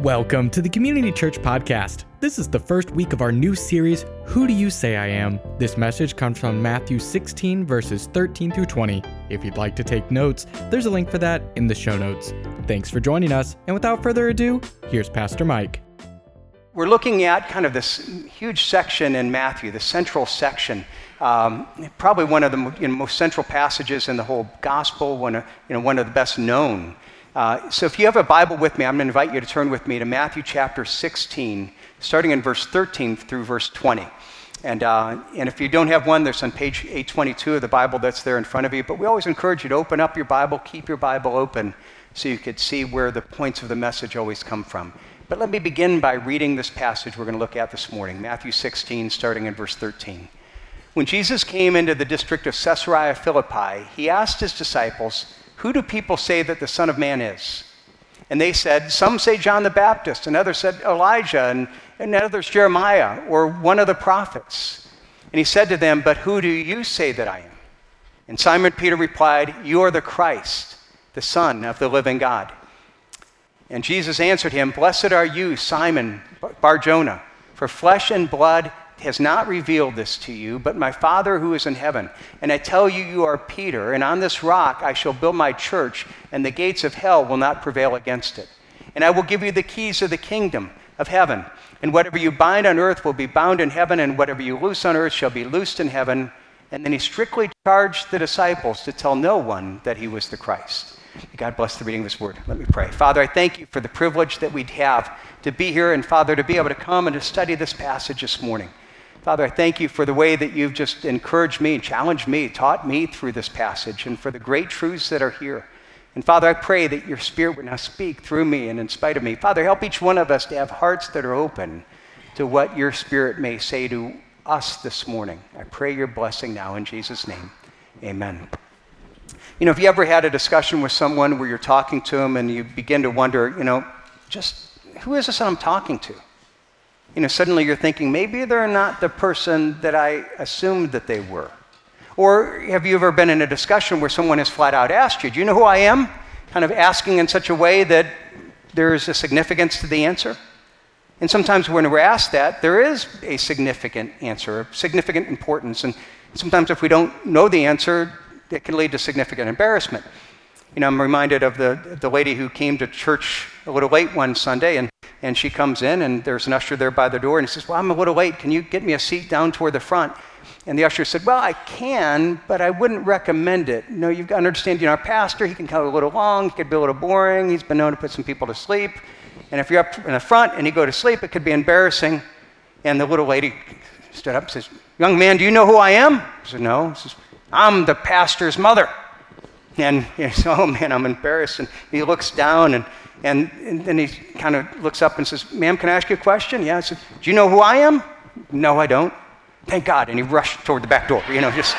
Welcome to the Community Church Podcast. This is the first week of our new series, Who Do You Say I Am? This message comes from Matthew 16, verses 13 through 20. If you'd like to take notes, there's a link for that in the show notes. Thanks for joining us, and without further ado, here's Pastor Mike. We're looking at kind of this huge section in Matthew, the central section. Um, probably one of the you know, most central passages in the whole gospel, one of, you know, one of the best known. Uh, so if you have a Bible with me, I'm going to invite you to turn with me to Matthew chapter 16, starting in verse 13 through verse 20. And, uh, and if you don't have one, there's on page 822 of the Bible that's there in front of you. But we always encourage you to open up your Bible, keep your Bible open, so you could see where the points of the message always come from. But let me begin by reading this passage we're going to look at this morning, Matthew 16, starting in verse 13. When Jesus came into the district of Caesarea Philippi, he asked his disciples, who do people say that the Son of Man is? And they said, Some say John the Baptist, and others said Elijah, and, and others Jeremiah, or one of the prophets. And he said to them, But who do you say that I am? And Simon Peter replied, You are the Christ, the Son of the living God. And Jesus answered him, Blessed are you, Simon Barjona, for flesh and blood has not revealed this to you, but my Father who is in heaven. And I tell you, you are Peter, and on this rock I shall build my church, and the gates of hell will not prevail against it. And I will give you the keys of the kingdom of heaven. And whatever you bind on earth will be bound in heaven, and whatever you loose on earth shall be loosed in heaven. And then he strictly charged the disciples to tell no one that he was the Christ. God bless the reading of this word. Let me pray. Father, I thank you for the privilege that we have to be here, and Father, to be able to come and to study this passage this morning. Father, I thank you for the way that you've just encouraged me, challenged me, taught me through this passage, and for the great truths that are here. And Father, I pray that your Spirit would now speak through me and in spite of me. Father, help each one of us to have hearts that are open to what your Spirit may say to us this morning. I pray your blessing now in Jesus' name. Amen. You know, if you ever had a discussion with someone where you're talking to them and you begin to wonder, you know, just who is this that I'm talking to? You know, suddenly you're thinking, maybe they're not the person that I assumed that they were. Or have you ever been in a discussion where someone has flat out asked you, Do you know who I am? Kind of asking in such a way that there's a significance to the answer. And sometimes when we're asked that, there is a significant answer, a significant importance. And sometimes if we don't know the answer, it can lead to significant embarrassment. You know, I'm reminded of the, the lady who came to church a little late one Sunday, and and she comes in, and there's an usher there by the door, and he says, Well, I'm a little late. Can you get me a seat down toward the front? And the usher said, Well, I can, but I wouldn't recommend it. You No, you've got to understand, you know, our pastor, he can come a little long, he could be a little boring, he's been known to put some people to sleep. And if you're up in the front and you go to sleep, it could be embarrassing. And the little lady stood up and says, Young man, do you know who I am? I said, No. He says, I'm the pastor's mother. And he says, Oh man, I'm embarrassed. And he looks down and and, and then he kind of looks up and says, Ma'am, can I ask you a question? Yeah. I said, Do you know who I am? No, I don't. Thank God. And he rushed toward the back door, you know, just.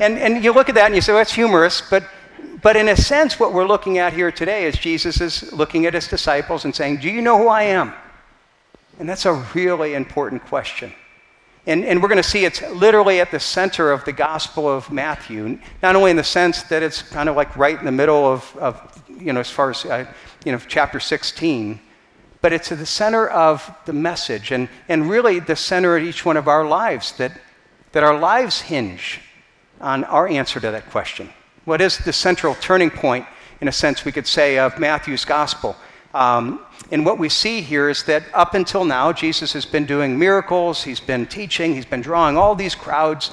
and, and you look at that and you say, well, that's humorous, but, but in a sense, what we're looking at here today is Jesus is looking at his disciples and saying, Do you know who I am? And that's a really important question. And, and we're going to see it's literally at the center of the Gospel of Matthew, not only in the sense that it's kind of like right in the middle of, of you know, as far as, uh, you know, chapter 16, but it's at the center of the message and, and really the center of each one of our lives, that, that our lives hinge on our answer to that question. What is the central turning point, in a sense, we could say, of Matthew's gospel? Um, and what we see here is that up until now, Jesus has been doing miracles, he's been teaching, he's been drawing all these crowds.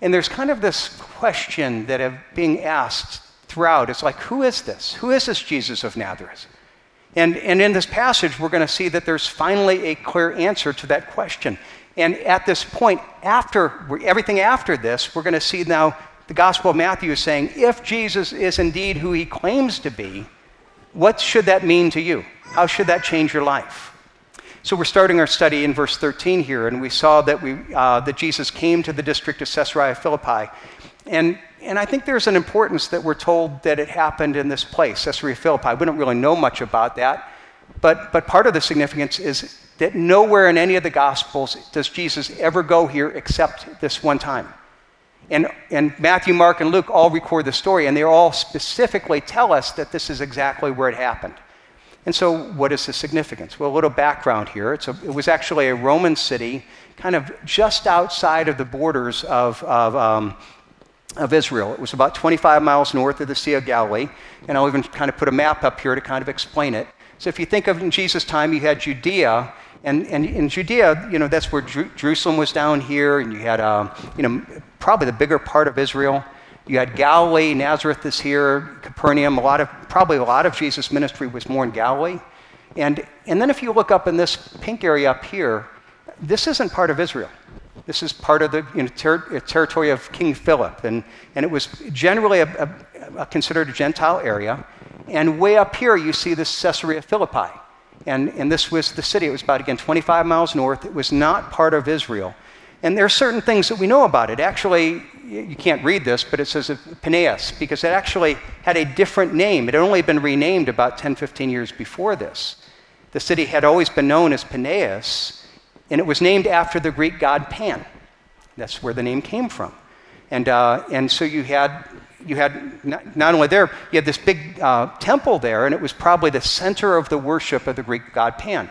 And there's kind of this question that is being asked throughout. It's like, who is this? Who is this Jesus of Nazareth? And, and in this passage, we're going to see that there's finally a clear answer to that question. And at this point, after everything after this, we're going to see now the Gospel of Matthew is saying, if Jesus is indeed who he claims to be, what should that mean to you? How should that change your life? So we're starting our study in verse 13 here, and we saw that, we, uh, that Jesus came to the district of Caesarea Philippi. And and I think there's an importance that we're told that it happened in this place, Caesarea Philippi. We don't really know much about that, but, but part of the significance is that nowhere in any of the Gospels does Jesus ever go here except this one time. And, and Matthew, Mark, and Luke all record the story, and they all specifically tell us that this is exactly where it happened. And so, what is the significance? Well, a little background here. A, it was actually a Roman city, kind of just outside of the borders of, of, um, of Israel. It was about 25 miles north of the Sea of Galilee. And I'll even kind of put a map up here to kind of explain it. So, if you think of in Jesus' time, you had Judea. And, and in Judea, you know, that's where Jerusalem was down here, and you had, uh, you know, probably the bigger part of Israel. You had Galilee, Nazareth is here, Capernaum. A lot of, probably a lot of Jesus' ministry was more in Galilee. And, and then if you look up in this pink area up here, this isn't part of Israel. This is part of the you know, ter- territory of King Philip. And, and it was generally a, a, a considered a Gentile area. And way up here, you see this Caesarea Philippi. And, and this was the city. It was about, again, 25 miles north. It was not part of Israel. And there are certain things that we know about it. Actually, you can't read this, but it says Paneas, because it actually had a different name. It had only been renamed about 10, 15 years before this. The city had always been known as Paneas, and it was named after the Greek god Pan. That's where the name came from. And, uh, and so you had, you had not, not, only there, you had this big uh, temple there, and it was probably the center of the worship of the Greek god Pan.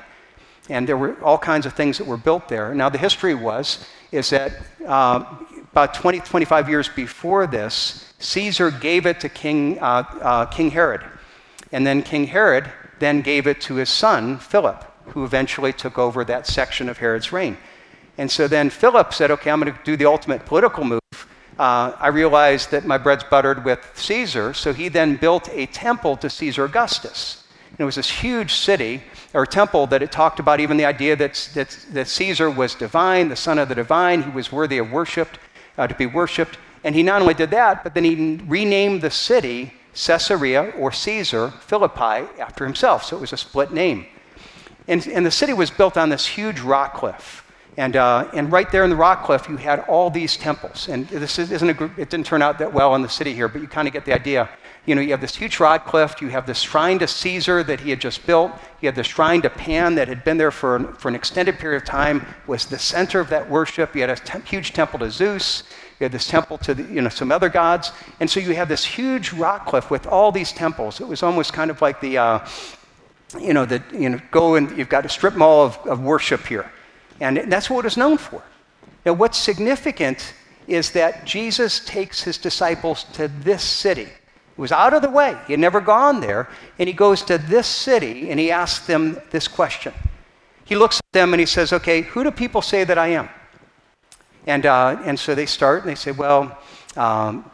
And there were all kinds of things that were built there. Now, the history was is that uh, about 20, 25 years before this, Caesar gave it to King, uh, uh, King Herod. And then King Herod then gave it to his son, Philip, who eventually took over that section of Herod's reign. And so then Philip said, okay, I'm going to do the ultimate political move. Uh, I realized that my bread's buttered with Caesar, so he then built a temple to Caesar Augustus. And it was this huge city or temple that it talked about even the idea that, that, that Caesar was divine, the son of the divine, he was worthy of worship, uh, to be worshiped. And he not only did that, but then he renamed the city Caesarea or Caesar Philippi after himself. So it was a split name. And, and the city was built on this huge rock cliff. And, uh, and right there in the rock cliff, you had all these temples. And this isn't a, it didn't turn out that well in the city here, but you kind of get the idea you know, you have this huge rock cliff, you have this shrine to Caesar that he had just built, you have the shrine to Pan that had been there for, for an extended period of time, was the center of that worship. You had a huge temple to Zeus, you had this temple to the, you know, some other gods. And so you have this huge rock cliff with all these temples. It was almost kind of like the, uh, you know, the, you know, go and you've got a strip mall of, of worship here. And that's what it's known for. Now, what's significant is that Jesus takes his disciples to this city It was out of the way. He had never gone there. And he goes to this city and he asks them this question. He looks at them and he says, Okay, who do people say that I am? And, uh, and so they start and they say, Well, um,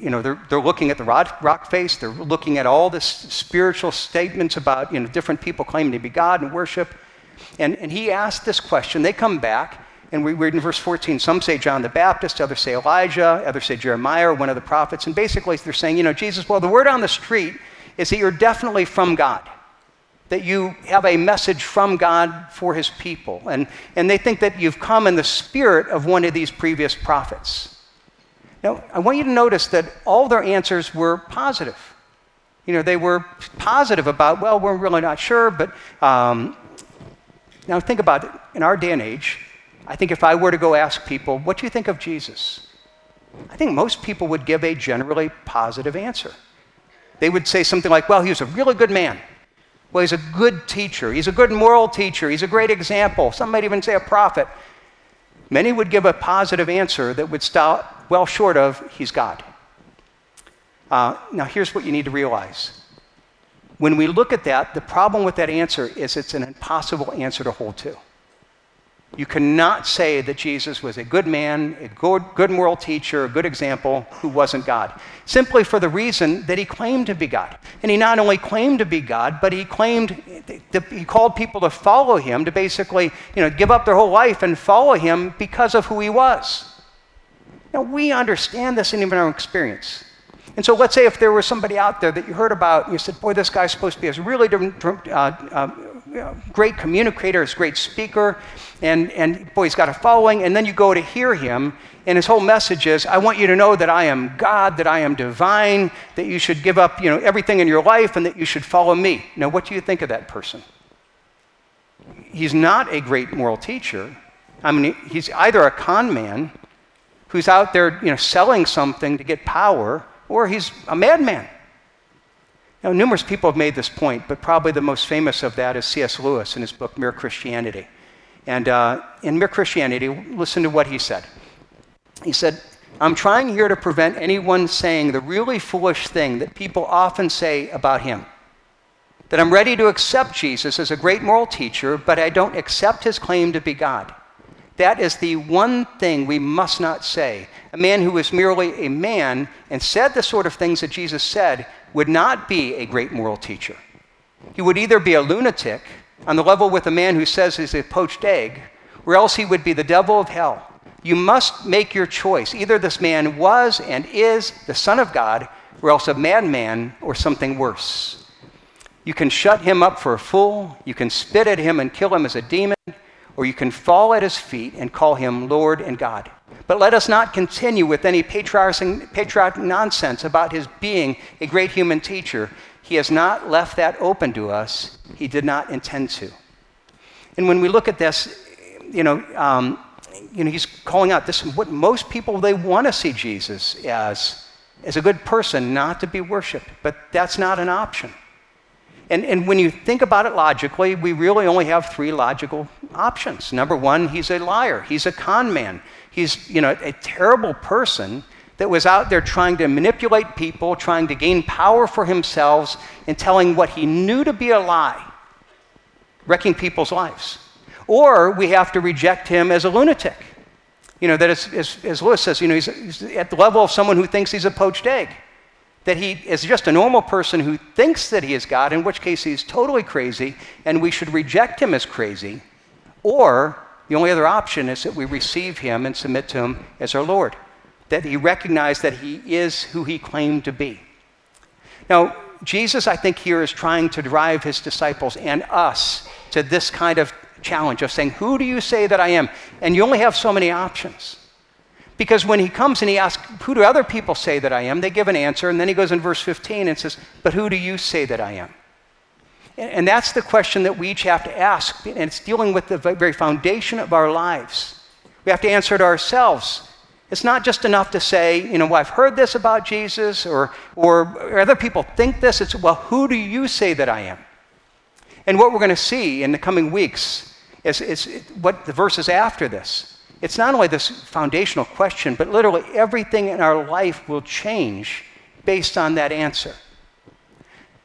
you know, they're, they're looking at the rock, rock face, they're looking at all this spiritual statements about, you know, different people claiming to be God and worship. And, and he asked this question. They come back and we read in verse 14, some say John the Baptist, others say Elijah, others say Jeremiah or one of the prophets. And basically, they're saying, you know, Jesus, well, the word on the street is that you're definitely from God, that you have a message from God for his people. And, and they think that you've come in the spirit of one of these previous prophets. Now, I want you to notice that all their answers were positive. You know, they were positive about, well, we're really not sure, but um, now think about it. In our day and age, I think if I were to go ask people, what do you think of Jesus? I think most people would give a generally positive answer. They would say something like, well, he was a really good man. Well, he's a good teacher. He's a good moral teacher. He's a great example. Some might even say a prophet. Many would give a positive answer that would stop well short of, he's God. Uh, now, here's what you need to realize. When we look at that, the problem with that answer is it's an impossible answer to hold to. You cannot say that Jesus was a good man, a good, good moral teacher, a good example who wasn't God, simply for the reason that he claimed to be God. And he not only claimed to be God, but he claimed, he called people to follow him, to basically you know, give up their whole life and follow him because of who he was. Now, we understand this in even our experience. And so let's say if there was somebody out there that you heard about and you said, boy, this guy's supposed to be a really uh, uh, great communicator, a great speaker, and, and boy, he's got a following. And then you go to hear him, and his whole message is, I want you to know that I am God, that I am divine, that you should give up you know, everything in your life, and that you should follow me. Now, what do you think of that person? He's not a great moral teacher. I mean, he's either a con man who's out there you know, selling something to get power, or he's a madman. Now, numerous people have made this point, but probably the most famous of that is C.S. Lewis in his book Mere Christianity. And uh, in Mere Christianity, listen to what he said. He said, I'm trying here to prevent anyone saying the really foolish thing that people often say about him that I'm ready to accept Jesus as a great moral teacher, but I don't accept his claim to be God. That is the one thing we must not say. A man who is merely a man and said the sort of things that Jesus said would not be a great moral teacher. He would either be a lunatic on the level with a man who says he's a poached egg, or else he would be the devil of hell. You must make your choice. Either this man was and is the Son of God, or else a madman or something worse. You can shut him up for a fool, you can spit at him and kill him as a demon, or you can fall at his feet and call him Lord and God. But let us not continue with any patriotic nonsense about his being a great human teacher. He has not left that open to us. He did not intend to. And when we look at this, you know, um, you know, he's calling out this what most people they want to see Jesus as, as a good person, not to be worshipped. But that's not an option. And, and when you think about it logically, we really only have three logical options. Number one, he's a liar. He's a con man. He's you know, a terrible person that was out there trying to manipulate people, trying to gain power for himself, and telling what he knew to be a lie, wrecking people's lives. Or we have to reject him as a lunatic. You know, that as, as, as Lewis says, you know, he's, he's at the level of someone who thinks he's a poached egg that he is just a normal person who thinks that he is God, in which case he's totally crazy, and we should reject him as crazy. Or the only other option is that we receive him and submit to him as our Lord, that he recognize that he is who he claimed to be. Now, Jesus, I think, here is trying to drive his disciples and us to this kind of challenge of saying, Who do you say that I am? And you only have so many options. Because when he comes and he asks, Who do other people say that I am? they give an answer. And then he goes in verse 15 and says, But who do you say that I am? And that's the question that we each have to ask. And it's dealing with the very foundation of our lives. We have to answer it ourselves. It's not just enough to say, you know, well, I've heard this about Jesus, or, or, or other people think this. It's, well, who do you say that I am? And what we're going to see in the coming weeks is, is what the verses after this it's not only this foundational question, but literally everything in our life will change based on that answer.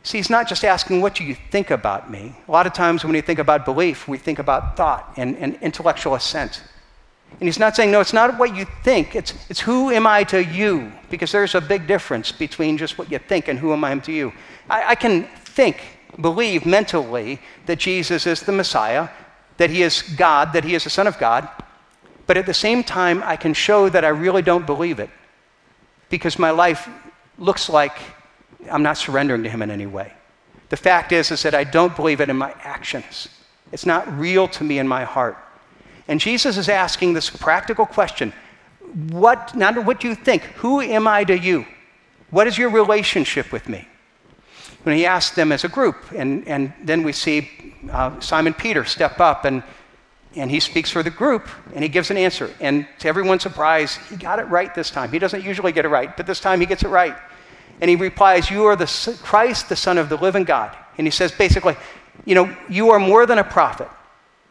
See, he's not just asking, What do you think about me? A lot of times when you think about belief, we think about thought and, and intellectual assent. And he's not saying, No, it's not what you think, it's, it's who am I to you? Because there's a big difference between just what you think and who am I to you. I, I can think, believe mentally that Jesus is the Messiah, that he is God, that he is the Son of God. But at the same time, I can show that I really don't believe it because my life looks like I'm not surrendering to Him in any way. The fact is, is that I don't believe it in my actions. It's not real to me in my heart. And Jesus is asking this practical question what, not what do you think, who am I to you? What is your relationship with me? When he asked them as a group, and, and then we see uh, Simon Peter step up and and he speaks for the group and he gives an answer. And to everyone's surprise, he got it right this time. He doesn't usually get it right, but this time he gets it right. And he replies, You are the Christ, the Son of the living God. And he says basically, You know, you are more than a prophet.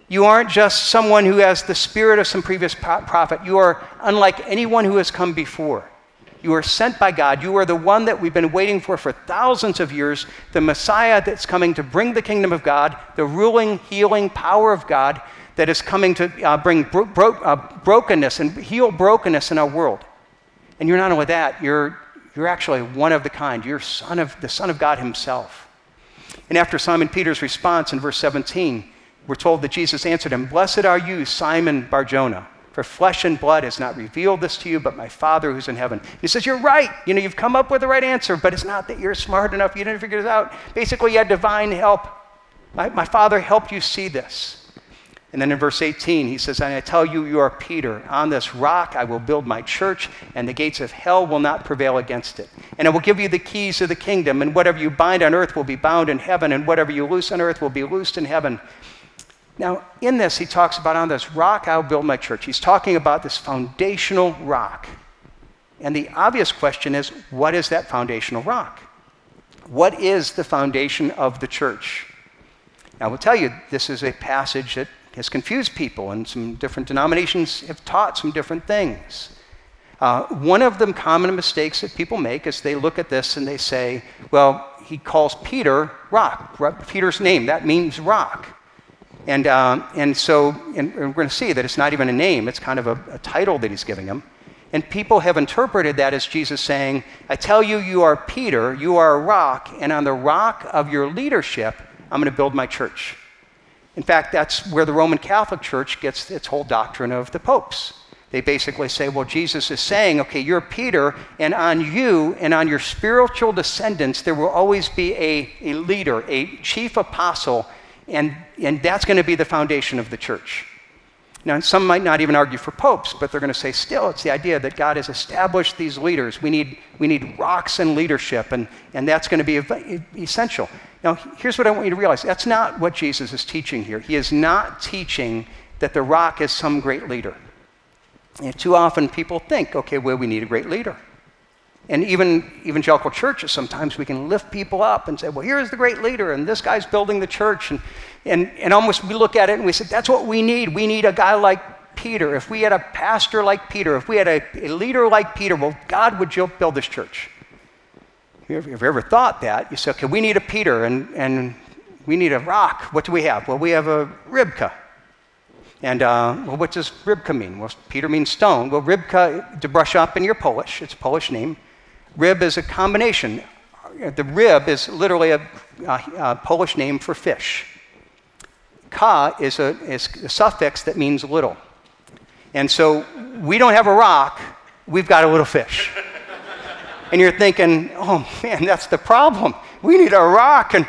You aren't just someone who has the spirit of some previous prophet. You are unlike anyone who has come before. You are sent by God. You are the one that we've been waiting for for thousands of years, the Messiah that's coming to bring the kingdom of God, the ruling, healing power of God that is coming to uh, bring bro- bro- uh, brokenness and heal brokenness in our world. And you're not only that, you're, you're actually one of the kind. You're son of, the Son of God Himself. And after Simon Peter's response in verse 17, we're told that Jesus answered him, Blessed are you, Simon Barjona, for flesh and blood has not revealed this to you, but my Father who's in heaven. He says, You're right. You know, you've come up with the right answer, but it's not that you're smart enough, you didn't figure this out. Basically, you had divine help. My, my Father helped you see this. And then in verse 18, he says, And I tell you, you are Peter. On this rock I will build my church, and the gates of hell will not prevail against it. And I will give you the keys of the kingdom, and whatever you bind on earth will be bound in heaven, and whatever you loose on earth will be loosed in heaven. Now, in this, he talks about on this rock I'll build my church. He's talking about this foundational rock. And the obvious question is, what is that foundational rock? What is the foundation of the church? Now, I will tell you, this is a passage that has confused people, and some different denominations have taught some different things. Uh, one of the common mistakes that people make is they look at this and they say, well, he calls Peter rock. Peter's name, that means rock. And, uh, and so and we're going to see that it's not even a name, it's kind of a, a title that he's giving him. And people have interpreted that as Jesus saying, I tell you, you are Peter, you are a rock, and on the rock of your leadership, I'm going to build my church. In fact, that's where the Roman Catholic Church gets its whole doctrine of the popes. They basically say, well, Jesus is saying, okay, you're Peter, and on you and on your spiritual descendants, there will always be a, a leader, a chief apostle, and, and that's going to be the foundation of the church. Now, some might not even argue for popes, but they're going to say still, it's the idea that God has established these leaders. We need, we need rocks in leadership, and, and that's going to be essential. Now, here's what I want you to realize that's not what Jesus is teaching here. He is not teaching that the rock is some great leader. And too often people think, okay, well, we need a great leader. And even evangelical churches, sometimes we can lift people up and say, well, here's the great leader, and this guy's building the church. And, and, and almost we look at it and we say, that's what we need. We need a guy like Peter. If we had a pastor like Peter, if we had a, a leader like Peter, well, God would build this church. If you ever thought that, you say, okay, we need a Peter and, and we need a rock. What do we have? Well, we have a Rybka. And uh, well, what does Rybka mean? Well, Peter means stone. Well, Rybka, to brush up in your Polish, it's a Polish name. Rib is a combination. The rib is literally a, a, a Polish name for fish. Ka is a, is a suffix that means little. And so we don't have a rock, we've got a little fish. and you're thinking, oh man, that's the problem. We need a rock, and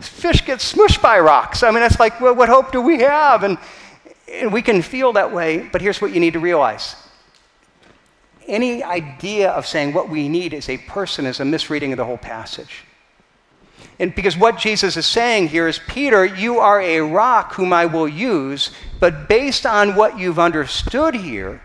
fish get smushed by rocks. I mean, it's like, well, what hope do we have? And and we can feel that way, but here's what you need to realize. Any idea of saying what we need is a person is a misreading of the whole passage. And because what Jesus is saying here is, Peter, you are a rock whom I will use, but based on what you've understood here,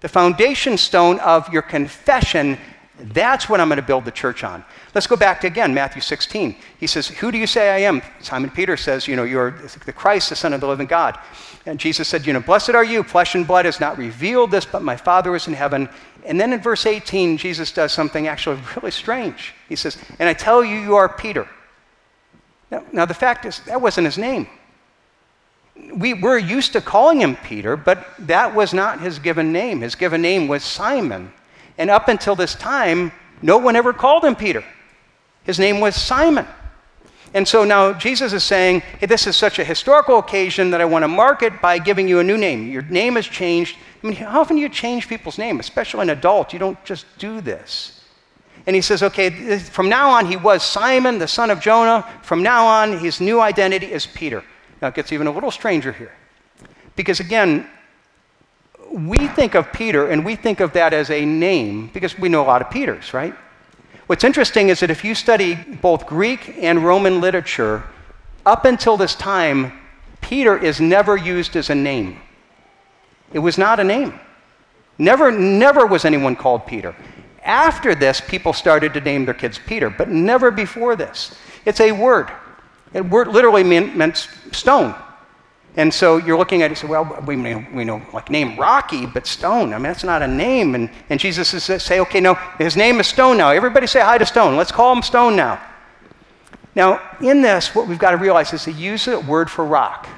the foundation stone of your confession, that's what I'm going to build the church on. Let's go back to again Matthew 16. He says, Who do you say I am? Simon Peter says, You know, you're the Christ, the Son of the living God. And Jesus said, You know, blessed are you, flesh and blood has not revealed this, but my Father is in heaven. And then in verse 18, Jesus does something actually really strange. He says, And I tell you, you are Peter. Now, now the fact is, that wasn't his name. We, we're used to calling him Peter, but that was not his given name. His given name was Simon. And up until this time, no one ever called him Peter. His name was Simon. And so now Jesus is saying, hey, this is such a historical occasion that I want to mark it by giving you a new name. Your name has changed. I mean, how often do you change people's name, especially an adult? You don't just do this. And he says, okay, from now on, he was Simon, the son of Jonah. From now on, his new identity is Peter. Now, it gets even a little stranger here. Because again, we think of Peter and we think of that as a name because we know a lot of Peters, right? What's interesting is that if you study both Greek and Roman literature, up until this time, Peter is never used as a name. It was not a name. Never, never was anyone called Peter. After this, people started to name their kids Peter, but never before this. It's a word. It word literally meant, meant stone. And so you're looking at it say, well, we know, we know like name Rocky, but Stone, I mean, that's not a name. And, and Jesus is say, okay, no, his name is Stone now. Everybody say hi to Stone. Let's call him Stone now. Now, in this, what we've got to realize is to use a word for rock.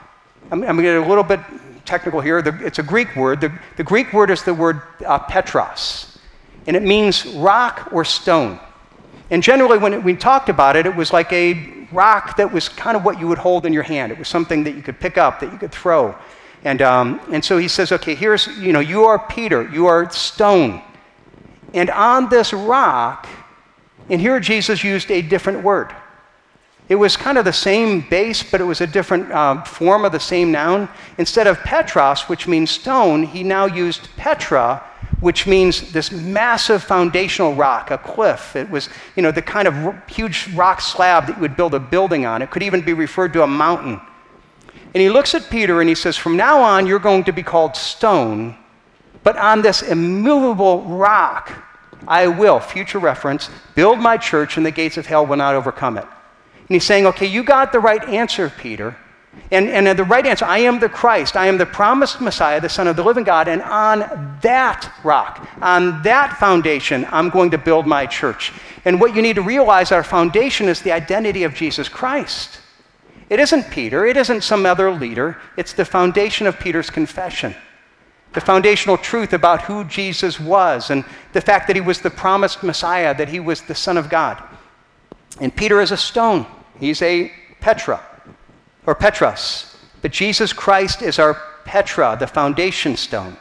I'm, I'm going to get a little bit technical here. The, it's a Greek word. The, the, Greek word is the word uh, petros, and it means rock or stone. And generally, when it, we talked about it, it was like a rock that was kind of what you would hold in your hand. It was something that you could pick up, that you could throw. And, um, and so he says, okay, here's, you know, you are Peter, you are stone. And on this rock, and here Jesus used a different word. It was kind of the same base, but it was a different uh, form of the same noun. Instead of Petros, which means stone, he now used Petra, which means this massive foundational rock, a cliff. It was, you know, the kind of huge rock slab that you would build a building on. It could even be referred to a mountain. And he looks at Peter and he says, From now on, you're going to be called stone, but on this immovable rock. I will, future reference, build my church and the gates of hell will not overcome it. And he's saying, okay, you got the right answer, Peter. And, and the right answer, I am the Christ. I am the promised Messiah, the Son of the living God. And on that rock, on that foundation, I'm going to build my church. And what you need to realize, our foundation is the identity of Jesus Christ. It isn't Peter, it isn't some other leader, it's the foundation of Peter's confession. The foundational truth about who Jesus was and the fact that he was the promised Messiah, that he was the Son of God. And Peter is a stone, he's a Petra or Petros. But Jesus Christ is our Petra, the foundation stone.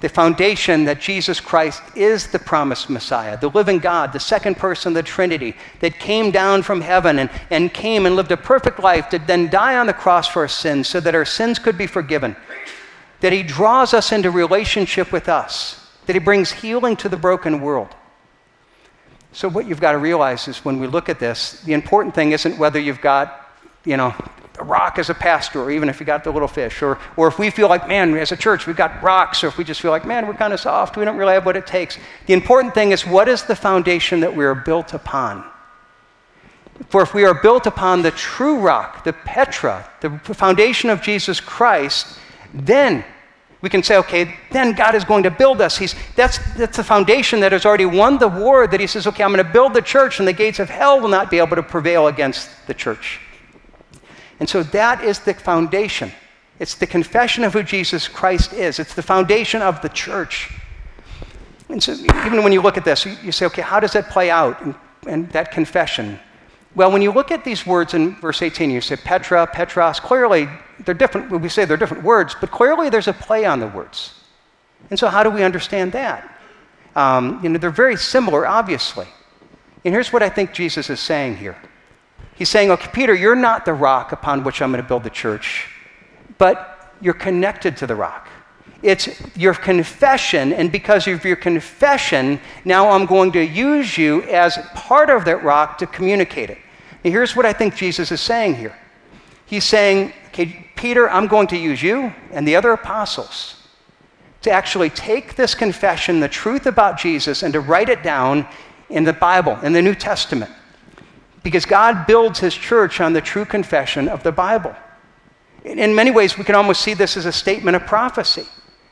The foundation that Jesus Christ is the promised Messiah, the living God, the second person of the Trinity, that came down from heaven and, and came and lived a perfect life to then die on the cross for our sins so that our sins could be forgiven. That he draws us into relationship with us, that he brings healing to the broken world. So, what you've got to realize is when we look at this, the important thing isn't whether you've got, you know, rock as a pastor, or even if you got the little fish, or, or if we feel like, man, as a church, we've got rocks, or if we just feel like, man, we're kind of soft, we don't really have what it takes. The important thing is, what is the foundation that we are built upon? For if we are built upon the true rock, the Petra, the foundation of Jesus Christ, then we can say, okay, then God is going to build us. He's, that's, that's the foundation that has already won the war, that He says, okay, I'm going to build the church, and the gates of hell will not be able to prevail against the church. And so that is the foundation. It's the confession of who Jesus Christ is, it's the foundation of the church. And so, even when you look at this, you, say, okay, how does that play out? And, and that confession. Well, when you look at these words in verse 18, you say Petra, Petros, clearly they're different. We say they're different words, but clearly there's a play on the words. And so, how do we understand that? Um, you know, they're very similar, obviously. And here's what I think Jesus is saying here He's saying, okay, Peter, you're not the rock upon which I'm going to build the church, but you're connected to the rock. It's your confession, and because of your confession, now I'm going to use you as part of that rock to communicate it. Now, here's what I think Jesus is saying here He's saying, okay, Peter, I'm going to use you and the other apostles to actually take this confession, the truth about Jesus, and to write it down in the Bible, in the New Testament. Because God builds his church on the true confession of the Bible. In many ways, we can almost see this as a statement of prophecy.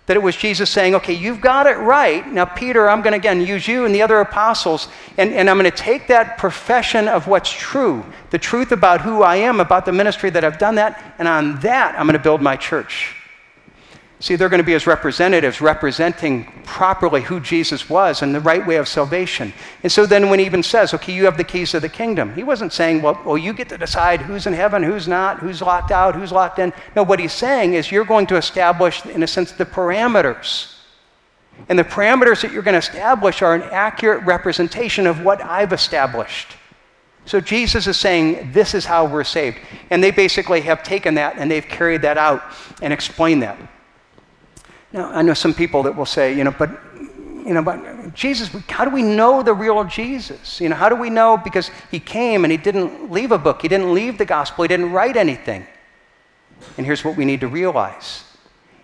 That it was Jesus saying, okay, you've got it right. Now, Peter, I'm going to again use you and the other apostles, and, and I'm going to take that profession of what's true, the truth about who I am, about the ministry that I've done that, and on that, I'm going to build my church. See, they're going to be as representatives representing properly who Jesus was and the right way of salvation. And so then when he even says, okay, you have the keys of the kingdom, he wasn't saying, well, well, you get to decide who's in heaven, who's not, who's locked out, who's locked in. No, what he's saying is you're going to establish, in a sense, the parameters. And the parameters that you're going to establish are an accurate representation of what I've established. So Jesus is saying, this is how we're saved. And they basically have taken that and they've carried that out and explained that. Now, I know some people that will say, you know, but, you know, but Jesus, how do we know the real Jesus? You know, how do we know? Because he came and he didn't leave a book, he didn't leave the gospel, he didn't write anything. And here's what we need to realize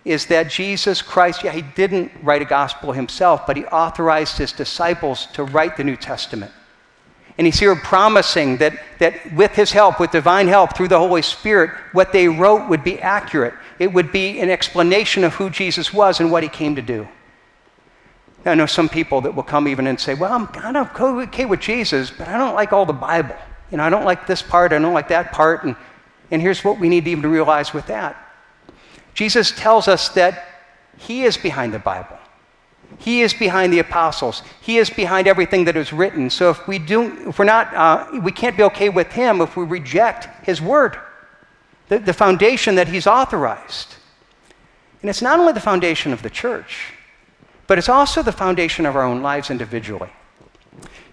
is that Jesus Christ, yeah, he didn't write a gospel himself, but he authorized his disciples to write the New Testament. And he's here promising that, that with his help, with divine help through the Holy Spirit, what they wrote would be accurate. It would be an explanation of who Jesus was and what he came to do. Now, I know some people that will come even and say, Well, I'm kind of okay with Jesus, but I don't like all the Bible. You know, I don't like this part, I don't like that part. And, and here's what we need even to even realize with that Jesus tells us that he is behind the Bible. He is behind the apostles. He is behind everything that is written. So if we do, if we're not, uh, we can't be okay with him if we reject his word, the, the foundation that he's authorized. And it's not only the foundation of the church, but it's also the foundation of our own lives individually.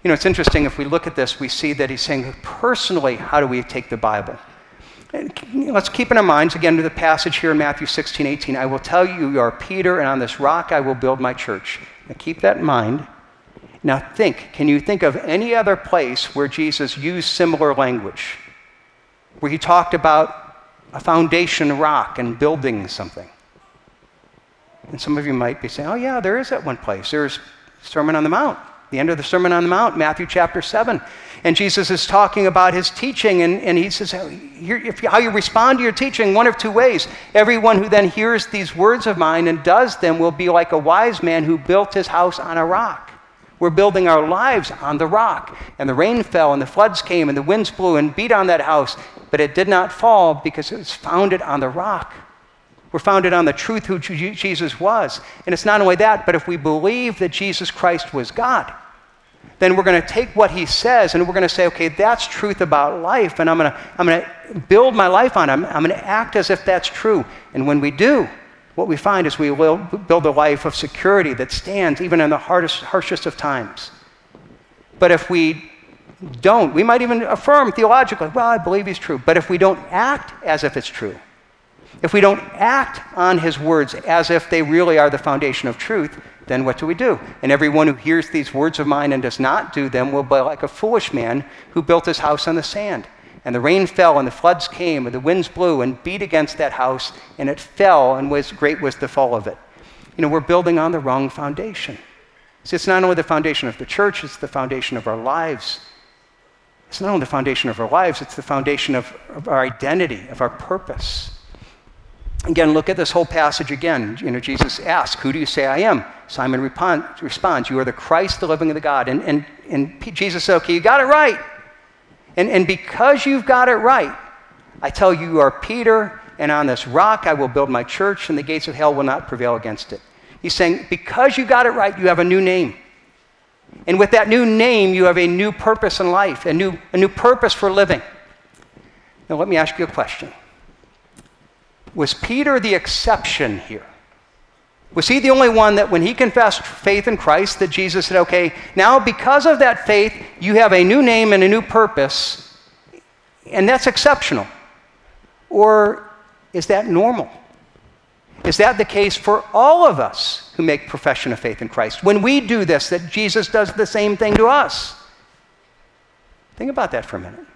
You know, it's interesting if we look at this, we see that he's saying, personally, how do we take the Bible? And let's keep in our minds, again, to the passage here in Matthew 16, 18. I will tell you, you are Peter, and on this rock I will build my church. Now keep that in mind. Now think, can you think of any other place where Jesus used similar language? Where he talked about a foundation rock and building something? And some of you might be saying, oh, yeah, there is that one place. There's Sermon on the Mount. the end of the Sermon on the Mount, Matthew chapter 7. And Jesus is talking about his teaching, and, and he says, How you respond to your teaching, one of two ways. Everyone who then hears these words of mine and does them will be like a wise man who built his house on a rock. We're building our lives on the rock. And the rain fell, and the floods came, and the winds blew and beat on that house, but it did not fall because it was founded on the rock. We're founded on the truth who Jesus was. And it's not only that, but if we believe that Jesus Christ was God, then we're going to take what he says and we're going to say, okay, that's truth about life, and I'm going to, I'm going to build my life on it. I'm, I'm going to act as if that's true. And when we do, what we find is we will build a life of security that stands even in the hardest, harshest of times. But if we don't, we might even affirm theologically, well, I believe he's true. But if we don't act as if it's true, if we don't act on his words as if they really are the foundation of truth, then what do we do? And everyone who hears these words of mine and does not do them will be like a foolish man who built his house on the sand. And the rain fell, and the floods came, and the winds blew and beat against that house, and it fell, and was great was the fall of it. You know, we're building on the wrong foundation. See, it's not only the foundation of the church, it's the foundation of our lives. It's not only the foundation of our lives, it's the foundation of, of our identity, of our purpose. Again, look at this whole passage again. You know, Jesus asks, Who do you say I am? Simon responds, You are the Christ, the living of the God. And, and, and Jesus said, Okay, you got it right. And, and because you've got it right, I tell you, you are Peter, and on this rock I will build my church, and the gates of hell will not prevail against it. He's saying, Because you got it right, you have a new name. And with that new name, you have a new purpose in life, a new, a new purpose for living. Now, let me ask you a question Was Peter the exception here? Was he the only one that when he confessed faith in Christ that Jesus said, okay, now because of that faith, you have a new name and a new purpose, and that's exceptional? Or is that normal? Is that the case for all of us who make profession of faith in Christ? When we do this, that Jesus does the same thing to us? Think about that for a minute.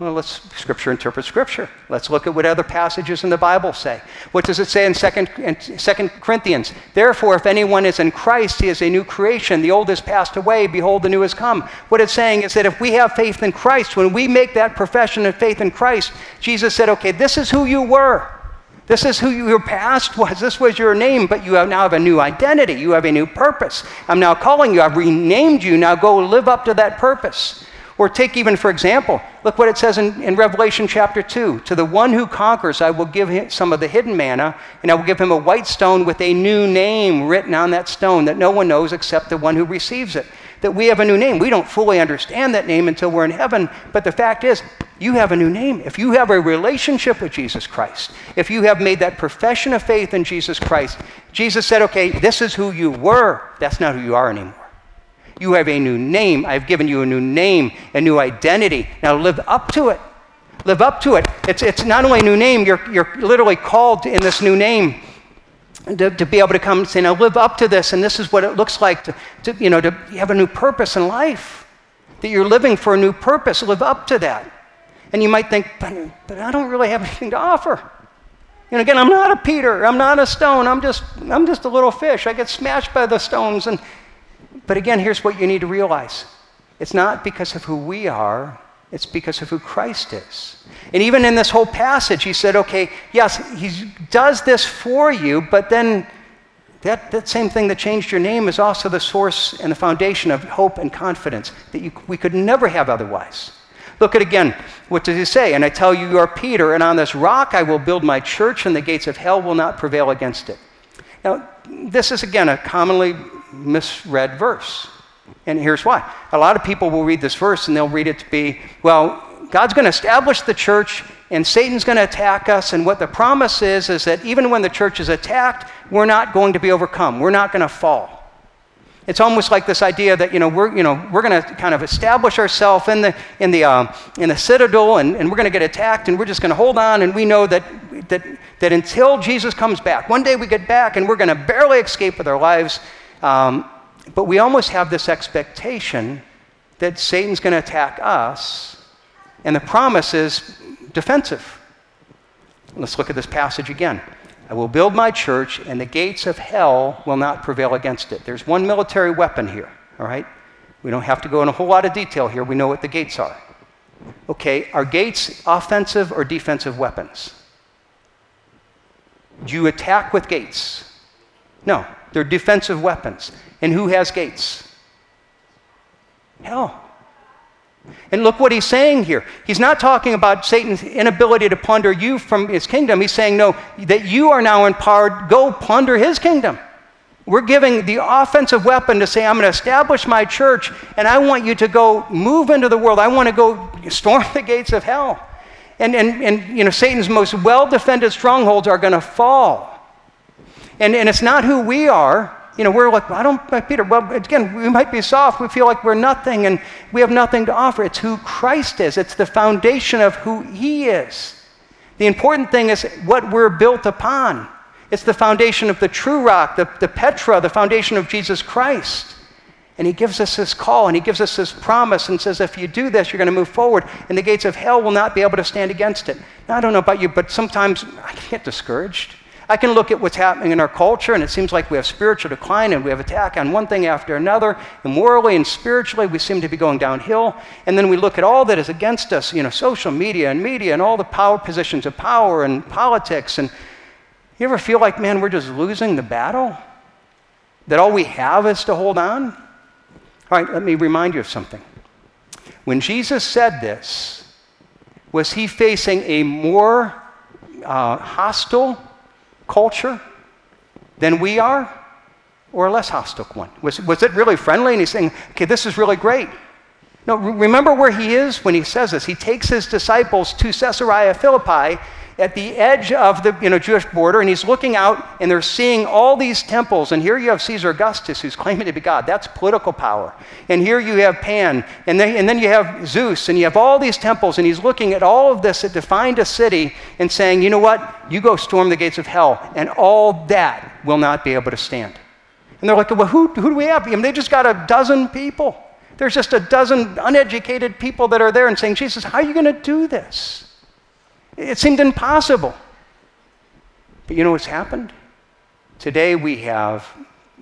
Well, let's Scripture interpret Scripture. Let's look at what other passages in the Bible say. What does it say in 2, 2 Corinthians? Therefore, if anyone is in Christ, he is a new creation. The old has passed away. Behold, the new has come. What it's saying is that if we have faith in Christ, when we make that profession of faith in Christ, Jesus said, okay, this is who you were. This is who your past was. This was your name, but you have now have a new identity. You have a new purpose. I'm now calling you. I've renamed you. Now go live up to that purpose. Or take even, for example, look what it says in, in Revelation chapter 2. To the one who conquers, I will give him some of the hidden manna, and I will give him a white stone with a new name written on that stone that no one knows except the one who receives it. That we have a new name. We don't fully understand that name until we're in heaven, but the fact is, you have a new name. If you have a relationship with Jesus Christ, if you have made that profession of faith in Jesus Christ, Jesus said, okay, this is who you were. That's not who you are anymore. You have a new name. I've given you a new name, a new identity. Now live up to it. Live up to it. It's, it's not only a new name, you're, you're literally called in this new name to, to be able to come and say, now live up to this, and this is what it looks like to, to, you know, to have a new purpose in life. That you're living for a new purpose. Live up to that. And you might think, but, but I don't really have anything to offer. Know, again, I'm not a Peter. I'm not a stone. I'm just, I'm just a little fish. I get smashed by the stones, and, but again, here's what you need to realize it's not because of who we are, it's because of who Christ is. And even in this whole passage, he said, okay, yes, he does this for you, but then that, that same thing that changed your name is also the source and the foundation of hope and confidence that you, we could never have otherwise. Look at again, what does he say? And I tell you, you are Peter, and on this rock I will build my church, and the gates of hell will not prevail against it. Now, this is again a commonly misread verse. And here's why. A lot of people will read this verse and they'll read it to be, well, God's going to establish the church and Satan's going to attack us. And what the promise is, is that even when the church is attacked, we're not going to be overcome. We're not going to fall. It's almost like this idea that, you know, we're, you know, we're going to kind of establish ourselves in the, in, the, uh, in the citadel and, and we're going to get attacked and we're just going to hold on and we know that, that, that until Jesus comes back, one day we get back and we're going to barely escape with our lives um, but we almost have this expectation that Satan's going to attack us, and the promise is defensive. Let's look at this passage again. I will build my church, and the gates of hell will not prevail against it. There's one military weapon here, all right? We don't have to go in a whole lot of detail here. We know what the gates are. Okay, are gates offensive or defensive weapons? Do you attack with gates? No, they're defensive weapons. And who has gates? Hell. And look what he's saying here. He's not talking about Satan's inability to plunder you from his kingdom. He's saying, no, that you are now empowered, go plunder his kingdom. We're giving the offensive weapon to say, I'm going to establish my church, and I want you to go move into the world. I want to go storm the gates of hell. And, and, and you know, Satan's most well defended strongholds are going to fall. And, and it's not who we are. You know, we're like, I don't, uh, Peter, well, again, we might be soft. We feel like we're nothing and we have nothing to offer. It's who Christ is, it's the foundation of who He is. The important thing is what we're built upon. It's the foundation of the true rock, the, the Petra, the foundation of Jesus Christ. And he gives us this call and he gives us this promise and says, if you do this, you're going to move forward, and the gates of hell will not be able to stand against it. Now, I don't know about you, but sometimes I get discouraged. I can look at what's happening in our culture, and it seems like we have spiritual decline and we have attack on one thing after another. And morally and spiritually, we seem to be going downhill. And then we look at all that is against us, you know, social media and media and all the power positions of power and politics. And you ever feel like, man, we're just losing the battle? That all we have is to hold on? All right, let me remind you of something. When Jesus said this, was he facing a more uh, hostile culture than we are or a less hostile one? Was, was it really friendly? And he's saying, okay, this is really great. No, remember where he is when he says this. He takes his disciples to Caesarea Philippi at the edge of the you know, Jewish border, and he's looking out, and they're seeing all these temples. And here you have Caesar Augustus, who's claiming to be God. That's political power. And here you have Pan, and then, and then you have Zeus, and you have all these temples, and he's looking at all of this that defined a city and saying, you know what? You go storm the gates of hell, and all that will not be able to stand. And they're like, well, who, who do we have? I mean, they just got a dozen people. There's just a dozen uneducated people that are there and saying, Jesus, how are you going to do this? It seemed impossible. But you know what's happened? Today we have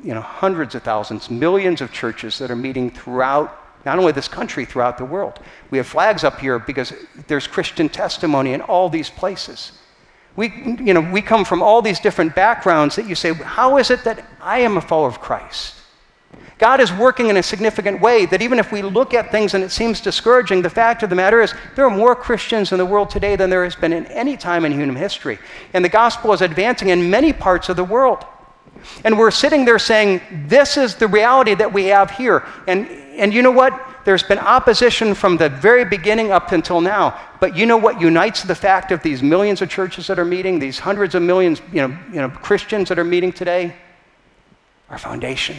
you know, hundreds of thousands, millions of churches that are meeting throughout not only this country, throughout the world. We have flags up here because there's Christian testimony in all these places. We, you know, we come from all these different backgrounds that you say, how is it that I am a follower of Christ? God is working in a significant way that even if we look at things and it seems discouraging, the fact of the matter is there are more Christians in the world today than there has been in any time in human history. And the gospel is advancing in many parts of the world. And we're sitting there saying, this is the reality that we have here. And, and you know what? There's been opposition from the very beginning up until now. But you know what unites the fact of these millions of churches that are meeting, these hundreds of millions you know, you know, Christians that are meeting today? Our foundation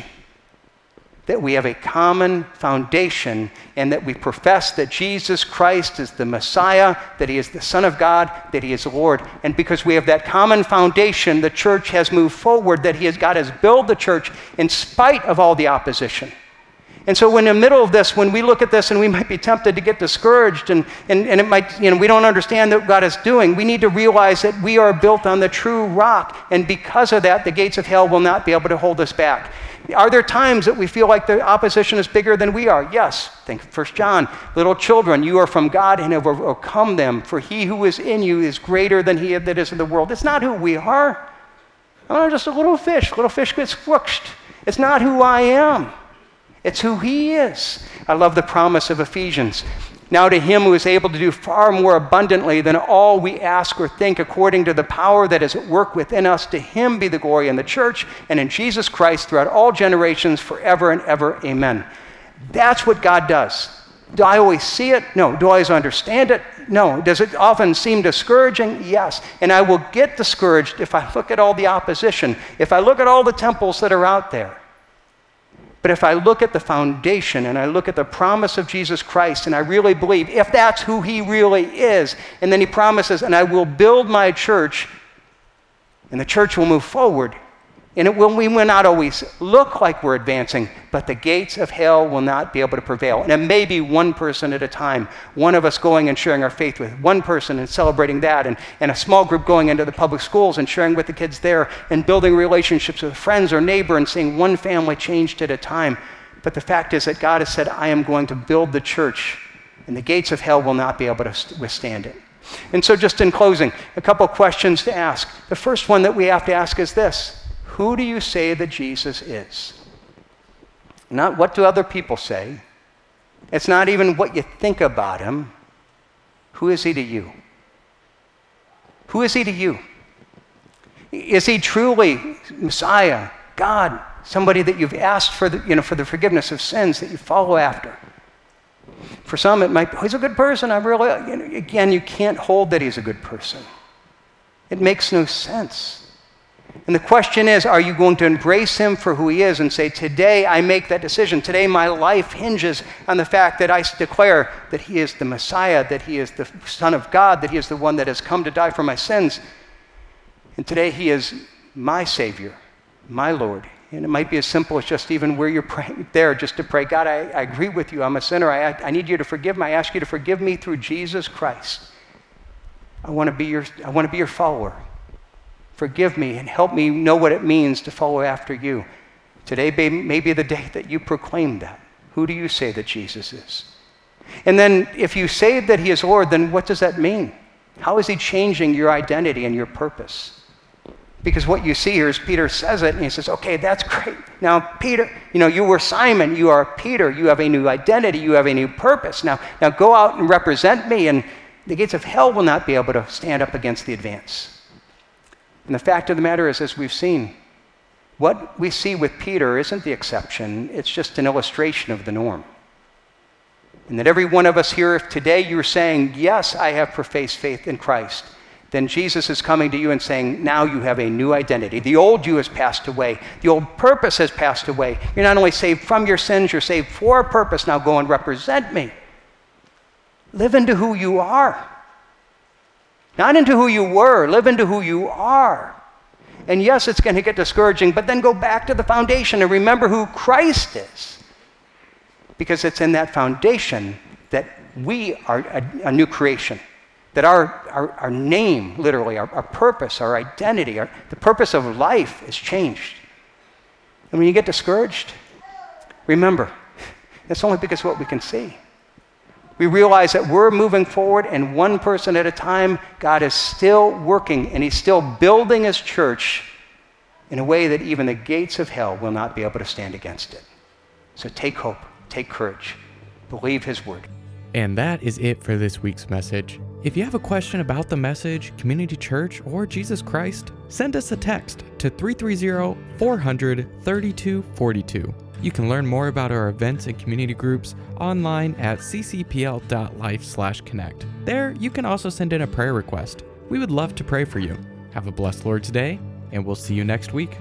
that we have a common foundation and that we profess that Jesus Christ is the Messiah, that He is the Son of God, that He is Lord. And because we have that common foundation, the church has moved forward, that He has, God has built the church in spite of all the opposition. And so, in the middle of this, when we look at this and we might be tempted to get discouraged and, and, and it might, you know, we don't understand what God is doing, we need to realize that we are built on the true rock. And because of that, the gates of hell will not be able to hold us back. Are there times that we feel like the opposition is bigger than we are? Yes. Think 1 John. Little children, you are from God and have overcome them, for he who is in you is greater than he that is in the world. It's not who we are. I'm just a little fish. Little fish gets squished. It's not who I am. It's who He is. I love the promise of Ephesians. Now, to Him who is able to do far more abundantly than all we ask or think, according to the power that is at work within us, to Him be the glory in the church and in Jesus Christ throughout all generations, forever and ever. Amen. That's what God does. Do I always see it? No. Do I always understand it? No. Does it often seem discouraging? Yes. And I will get discouraged if I look at all the opposition, if I look at all the temples that are out there. But if I look at the foundation and I look at the promise of Jesus Christ and I really believe, if that's who he really is, and then he promises, and I will build my church, and the church will move forward, and it will, we will not always look like we're advancing, but the gates of hell will not be able to prevail. And it may be one person at a time, one of us going and sharing our faith with one person and celebrating that, and, and a small group going into the public schools and sharing with the kids there, and building relationships with friends or neighbor and seeing one family changed at a time. But the fact is that God has said, I am going to build the church, and the gates of hell will not be able to withstand it. And so, just in closing, a couple questions to ask. The first one that we have to ask is this Who do you say that Jesus is? Not what do other people say, it's not even what you think about him. Who is he to you? Who is he to you? Is he truly Messiah, God, somebody that you've asked for the, you know, for the forgiveness of sins that you follow after? For some, it might be, oh, he's a good person. I really, you know, again, you can't hold that he's a good person. It makes no sense. And the question is are you going to embrace him for who he is and say, Today I make that decision. Today my life hinges on the fact that I declare that he is the Messiah, that he is the Son of God, that he is the one that has come to die for my sins. And today he is my Savior, my Lord. And it might be as simple as just even where you're praying there, just to pray, God, I, I agree with you. I'm a sinner. I, I need you to forgive me. I ask you to forgive me through Jesus Christ. I want to be your, I want to be your follower. Forgive me and help me know what it means to follow after you. Today may be the day that you proclaim that. Who do you say that Jesus is? And then, if you say that He is Lord, then what does that mean? How is He changing your identity and your purpose? Because what you see here is Peter says it, and he says, Okay, that's great. Now, Peter, you know, you were Simon, you are Peter, you have a new identity, you have a new purpose. Now, now go out and represent me, and the gates of hell will not be able to stand up against the advance. And the fact of the matter is, as we've seen, what we see with Peter isn't the exception, it's just an illustration of the norm. And that every one of us here, if today you're saying, Yes, I have professed faith in Christ, then Jesus is coming to you and saying, Now you have a new identity. The old you has passed away, the old purpose has passed away. You're not only saved from your sins, you're saved for a purpose. Now go and represent me. Live into who you are. Not into who you were, live into who you are. And yes, it's going to get discouraging, but then go back to the foundation and remember who Christ is. Because it's in that foundation that we are a, a new creation, that our, our, our name, literally, our, our purpose, our identity, our, the purpose of life is changed. And when you get discouraged, remember, it's only because what we can see. We realize that we're moving forward, and one person at a time, God is still working and He's still building His church in a way that even the gates of hell will not be able to stand against it. So take hope, take courage, believe His word. And that is it for this week's message. If you have a question about the message, community church, or Jesus Christ, send us a text to 330 400 3242. You can learn more about our events and community groups online at ccpl.life/connect. There, you can also send in a prayer request. We would love to pray for you. Have a blessed Lord's Day, and we'll see you next week.